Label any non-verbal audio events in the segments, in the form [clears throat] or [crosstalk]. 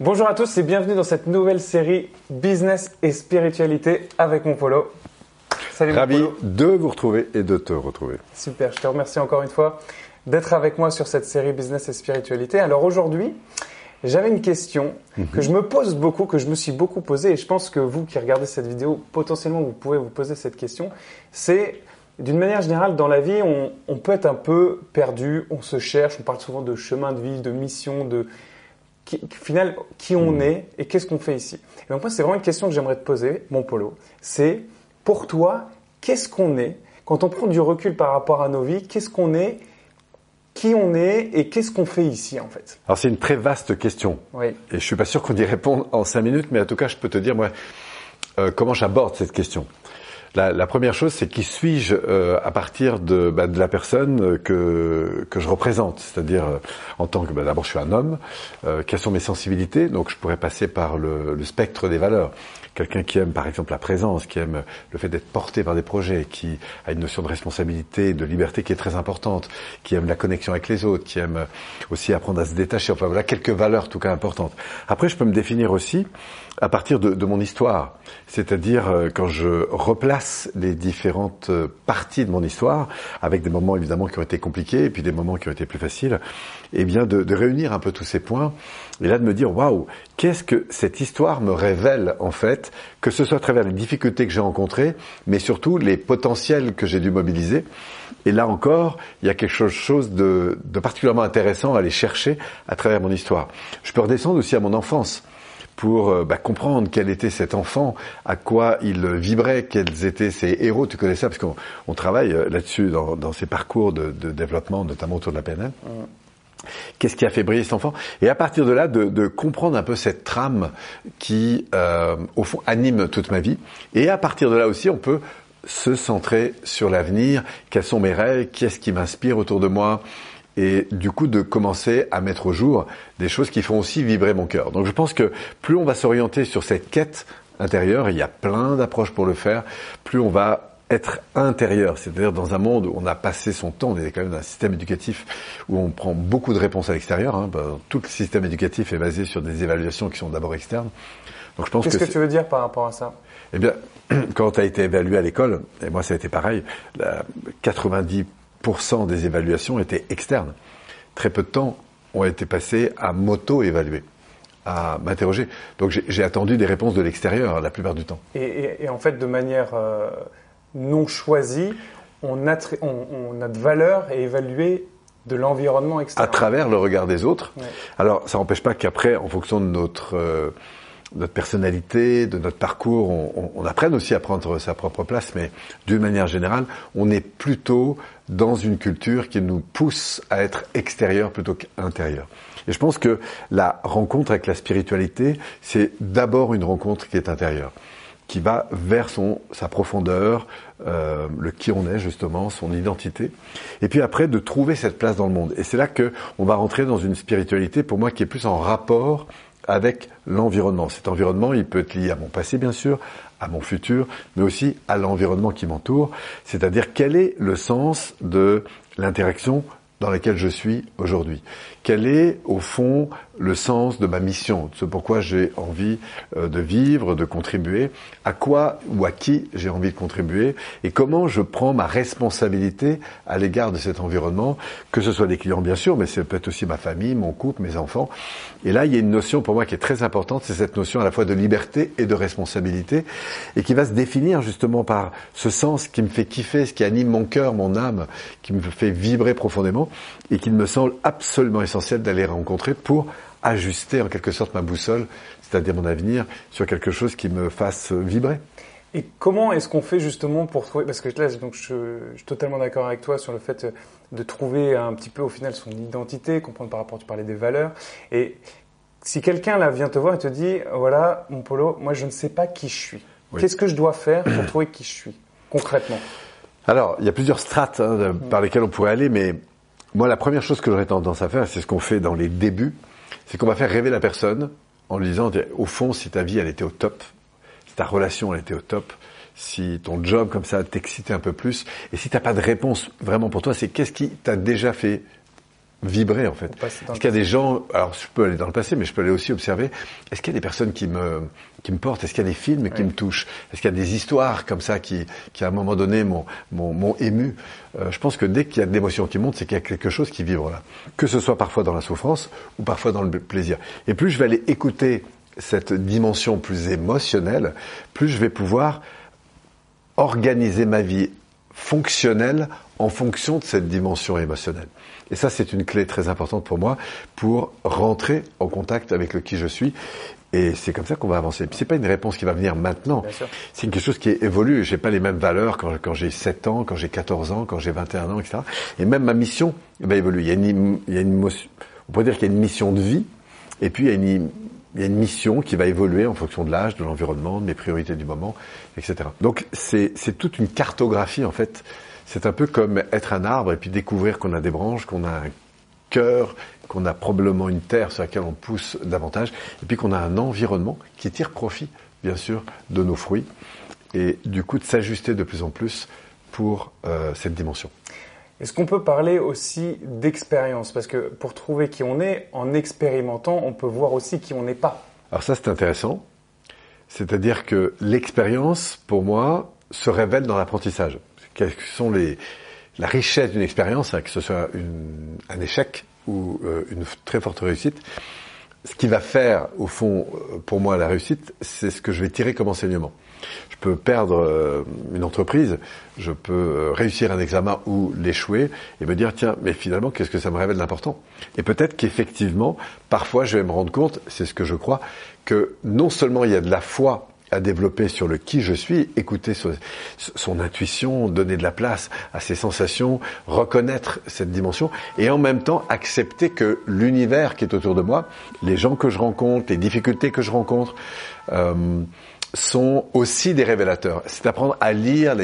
Bonjour à tous et bienvenue dans cette nouvelle série Business et Spiritualité avec mon Polo. Salut Ravi mon Polo. de vous retrouver et de te retrouver. Super, je te remercie encore une fois d'être avec moi sur cette série Business et Spiritualité. Alors aujourd'hui, j'avais une question mhm. que je me pose beaucoup, que je me suis beaucoup posée et je pense que vous qui regardez cette vidéo, potentiellement vous pouvez vous poser cette question. C'est d'une manière générale, dans la vie, on, on, peut être un peu perdu, on se cherche, on parle souvent de chemin de vie, de mission, de, qui, final, qui on hmm. est et qu'est-ce qu'on fait ici. Et donc moi, c'est vraiment une question que j'aimerais te poser, mon polo. C'est pour toi, qu'est-ce qu'on est? Quand on prend du recul par rapport à nos vies, qu'est-ce qu'on est? Qui on est et qu'est-ce qu'on fait ici en fait? Alors c'est une très vaste question. Oui. Et je suis pas sûr qu'on y réponde en cinq minutes, mais en tout cas, je peux te dire moi euh, comment j'aborde cette question. La, la, première chose, c'est qui suis-je euh, à partir de, bah, de la personne que, que je représente, c'est-à-dire euh, en tant que bah, d'abord je suis un homme, euh, quelles sont mes sensibilités, donc je pourrais passer par le, le spectre des valeurs. Quelqu'un qui aime par exemple la présence, qui aime le fait d'être porté par des projets, qui a une notion de responsabilité, de liberté qui est très importante, qui aime la connexion avec les autres, qui aime aussi apprendre à se détacher. Enfin voilà quelques valeurs en tout cas importantes. Après, je peux me définir aussi à partir de, de mon histoire, c'est-à-dire euh, quand je replace les différentes euh, parties de mon histoire, avec des moments évidemment qui ont été compliqués et puis des moments qui ont été plus faciles, et eh bien de, réunir un peu tous ces points et là de me dire waouh, qu'est-ce que cette histoire me révèle en fait, que ce soit à travers les difficultés que j'ai rencontrées, mais surtout les potentiels que j'ai dû mobiliser. Et là encore, il y a quelque chose de particulièrement intéressant à aller chercher à travers mon histoire. Je peux redescendre aussi à mon enfance pour euh, bah, comprendre quel était cet enfant, à quoi il vibrait, quels étaient ses héros. Tu connais ça parce qu'on travaille euh, là-dessus dans, dans, ces parcours de, de, développement, notamment autour de la PNL. Qu'est-ce qui a fait briller cet enfant? Et à partir de là, de, de comprendre un peu cette trame qui, euh, au fond, anime toute ma vie. Et à partir de là aussi, on peut se centrer sur l'avenir. Quels sont mes rêves? Qu'est-ce qui m'inspire autour de moi? Et du coup de commencer à mettre au jour des choses qui font aussi vibrer mon cœur. Donc je pense que plus on va s'orienter sur cette quête intérieure, il y a plein d'approches pour le faire, plus on va être intérieur, c'est-à-dire dans un monde où on a passé son temps, on est quand même dans un système éducatif où on prend beaucoup de réponses à l'extérieur. Hein, bah, tout le système éducatif est basé sur des évaluations qui sont d'abord externes. Donc je pense Qu'est-ce que, tu veux dire par rapport à ça? Eh bien, [clears throat] quand tu as été évalué à l'école, et moi ça a été pareil, 90 des évaluations étaient externes. Très peu de temps ont été passés à m'auto-évaluer, à m'interroger. Donc j'ai attendu des réponses de l'extérieur la plupart du temps. Et, en fait, de manière euh, non choisie, on a, on, a de valeur et évalué de l'environnement extérieur. À travers le regard des autres. Alors, ça n'empêche pas qu'après, en fonction de notre euh, notre personnalité, de notre parcours, on, on, apprenne aussi à prendre sa propre place, mais d'une manière générale, on est plutôt dans une culture qui nous pousse à être extérieur plutôt qu'intérieur. Et je pense que la rencontre avec la spiritualité, c'est d'abord une rencontre qui est intérieure, qui va vers son, sa profondeur, euh, le qui on est justement, son identité, et puis après de trouver cette place dans le monde. Et c'est là que on va rentrer dans une spiritualité pour moi qui est plus en rapport avec l'environnement. Cet environnement, il peut être lié à mon passé, bien sûr, à mon futur, mais aussi à l'environnement qui m'entoure. C'est-à-dire quel est le sens de l'interaction dans laquelle je suis aujourd'hui? Quel est, au fond, le sens de ma mission, de ce pourquoi j'ai envie euh, de vivre, de contribuer, à quoi ou à qui j'ai envie de contribuer, et comment je prends ma responsabilité à l'égard de cet environnement, que ce soit des clients bien sûr, mais c'est peut-être aussi ma famille, mon couple, mes enfants. Et là, il y a une notion pour moi qui est très importante, c'est cette notion à la fois de liberté et de responsabilité, et qui va se définir justement par ce sens qui me fait kiffer, ce qui anime mon cœur, mon âme, qui me fait vibrer profondément, et qu'il me semble absolument essentiel d'aller rencontrer pour ajuster en quelque sorte ma boussole, c'est-à-dire mon avenir, sur quelque chose qui me fasse vibrer. Et comment est-ce qu'on fait justement pour trouver Parce que là, donc, je, je suis totalement d'accord avec toi sur le fait de trouver un petit peu au final son identité, comprendre par rapport, tu parlais des valeurs. Et si quelqu'un là vient te voir et te dit, voilà, mon polo, moi je ne sais pas qui je suis. Qu'est-ce que je dois faire pour trouver qui je suis concrètement? Alors, il y a plusieurs strates hein, mm. par lesquelles on pourrait aller, mais moi, la première chose que j'aurais tendance à faire, c'est ce qu'on fait dans les débuts, c'est qu'on va faire rêver la personne en lui disant, au fond, si ta vie, elle était au top, si ta relation, elle était au top, si ton job comme ça t'excitait un peu plus, et si t'as pas de réponse vraiment pour toi, c'est qu'est-ce qui t'a déjà fait vibrer en fait. Est-ce qu'il y a des gens, alors je peux aller dans le passé, mais je peux aller aussi observer, est-ce qu'il y a des personnes qui me, qui me portent, est-ce qu'il y a des films qui me touchent, est-ce qu'il y a des histoires comme ça qui, qui à un moment donné m'ont, m'ont, ému? Euh, Je pense que dès qu'il y a de l'émotion qui monte, c'est qu'il y a quelque chose qui vibre là. Que ce soit parfois dans la souffrance ou parfois dans le plaisir. Et plus je vais aller écouter cette dimension plus émotionnelle, plus je vais pouvoir organiser ma vie fonctionnelle en fonction de cette dimension émotionnelle. Et ça, c'est une clé très importante pour moi pour rentrer en contact avec le qui je suis. Et c'est comme ça qu'on va avancer. C'est pas une réponse qui va venir maintenant. C'est quelque chose qui évolue. J'ai pas les mêmes valeurs quand, quand j'ai 7 ans, quand j'ai 14 ans, quand j'ai 21 ans, etc. Et même ma mission va évoluer. Il y a une, il y a une on pourrait dire qu'il y a une mission de vie. Et puis il y a une, il y a une mission qui va évoluer en fonction de l'âge, de l'environnement, de mes priorités du moment, etc. Donc c'est toute une cartographie en fait c'est un peu comme être un arbre et puis découvrir qu'on a des branches, qu'on a un cœur, qu'on a probablement une terre sur laquelle on pousse davantage, et puis qu'on a un environnement qui tire profit, bien sûr, de nos fruits, et du coup de s'ajuster de plus en plus pour euh, cette dimension. Est-ce qu'on peut parler aussi d'expérience? Parce que pour trouver qui on est, en expérimentant, on peut voir aussi qui on n'est pas. Alors ça, c'est intéressant. C'est-à-dire que l'expérience, pour moi, se révèle dans l'apprentissage quelles sont les, la richesse d'une expérience, hein, que ce soit un échec ou euh, une très forte réussite. Ce qui va faire, au fond, euh, pour moi, la réussite, c'est ce que je vais tirer comme enseignement. Je peux perdre euh, une entreprise, je peux réussir un examen ou l'échouer et me dire tiens, mais finalement, qu'est-ce que ça me révèle d'important? Et peut-être qu'effectivement, parfois, je vais me rendre compte, c'est ce que je crois, que non seulement il y a de la foi à développer sur le qui je suis, écouter son, intuition, donner de la place à ses sensations, reconnaître cette dimension et en même temps accepter que l'univers qui est autour de moi, les gens que je rencontre, les difficultés que je rencontre, euh, sont aussi des révélateurs. C'est apprendre à lire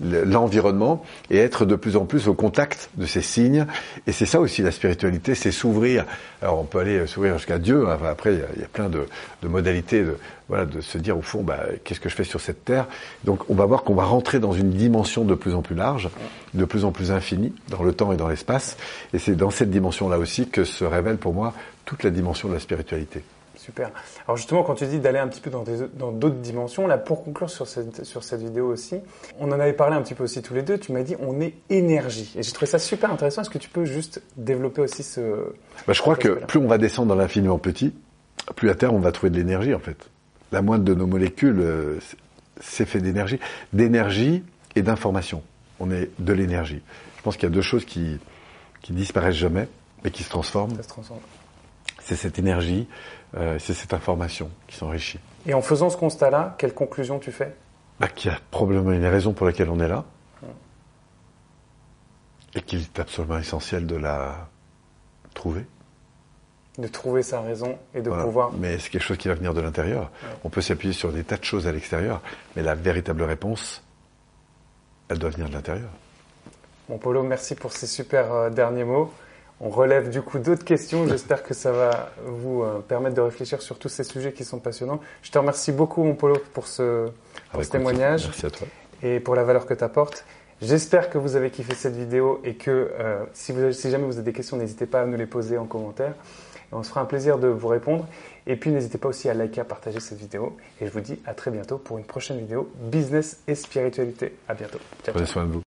l'environnement et être de plus en plus au contact de ces signes. Et c'est ça aussi la spiritualité, c'est s'ouvrir. Alors on peut aller s'ouvrir jusqu'à Dieu. Hein. après, il y, a, plein de, modalités de, voilà, de se dire au fond, bah, qu'est-ce que je fais sur cette terre? Donc on va voir qu'on va rentrer dans une dimension de plus en plus large, de plus en plus infinie, dans le temps et dans l'espace. Et c'est dans cette dimension-là aussi que se révèle pour moi toute la dimension de la spiritualité. Super. Alors justement, quand tu dis d'aller un petit peu dans d'autres dimensions, là, pour conclure sur cette, sur cette vidéo aussi, on en avait parlé un petit peu aussi tous les deux, tu m'as dit on est énergie. Et j'ai trouvé ça super intéressant. Est-ce que tu peux juste développer aussi ce... Bah, je crois que plus on va descendre dans l'infiniment petit, plus à terme on va trouver de l'énergie en fait. La moindre de nos molécules, euh, c'est fait d'énergie. D'énergie et d'information. On est de l'énergie. Je pense qu'il y a deux choses qui, qui disparaissent jamais, mais qui se transforment. Ça se transforme c'est cette énergie, euh, c'est cette information qui s'enrichit. Et en faisant ce constat-là, quelle conclusion tu fais? Bah, Qu'il y a probablement une raison pour laquelle on est là. Et qu'il est absolument essentiel de la trouver. De trouver sa raison et de pouvoir. Mais c'est quelque chose qui va venir de l'intérieur. On peut s'appuyer sur des tas de choses à l'extérieur, mais la véritable réponse, elle doit venir de l'intérieur. Bon, Polo, merci pour ces super euh, derniers mots. On relève du coup d'autres questions. J'espère que ça va vous euh, permettre de réfléchir sur tous ces sujets qui sont passionnants. Je te remercie beaucoup, mon Polo, pour ce, témoignage. Merci à toi. Et pour la valeur que tu apportes. J'espère que vous avez kiffé cette vidéo et que euh, si, vous, si jamais vous avez des questions, n'hésitez pas à nous les poser en commentaire. on se fera un plaisir de vous répondre. Et puis n'hésitez pas aussi à liker, à partager cette vidéo. Et je vous dis à très bientôt pour une prochaine vidéo business et spiritualité. À bientôt. Ciao. Prenez soin de vous.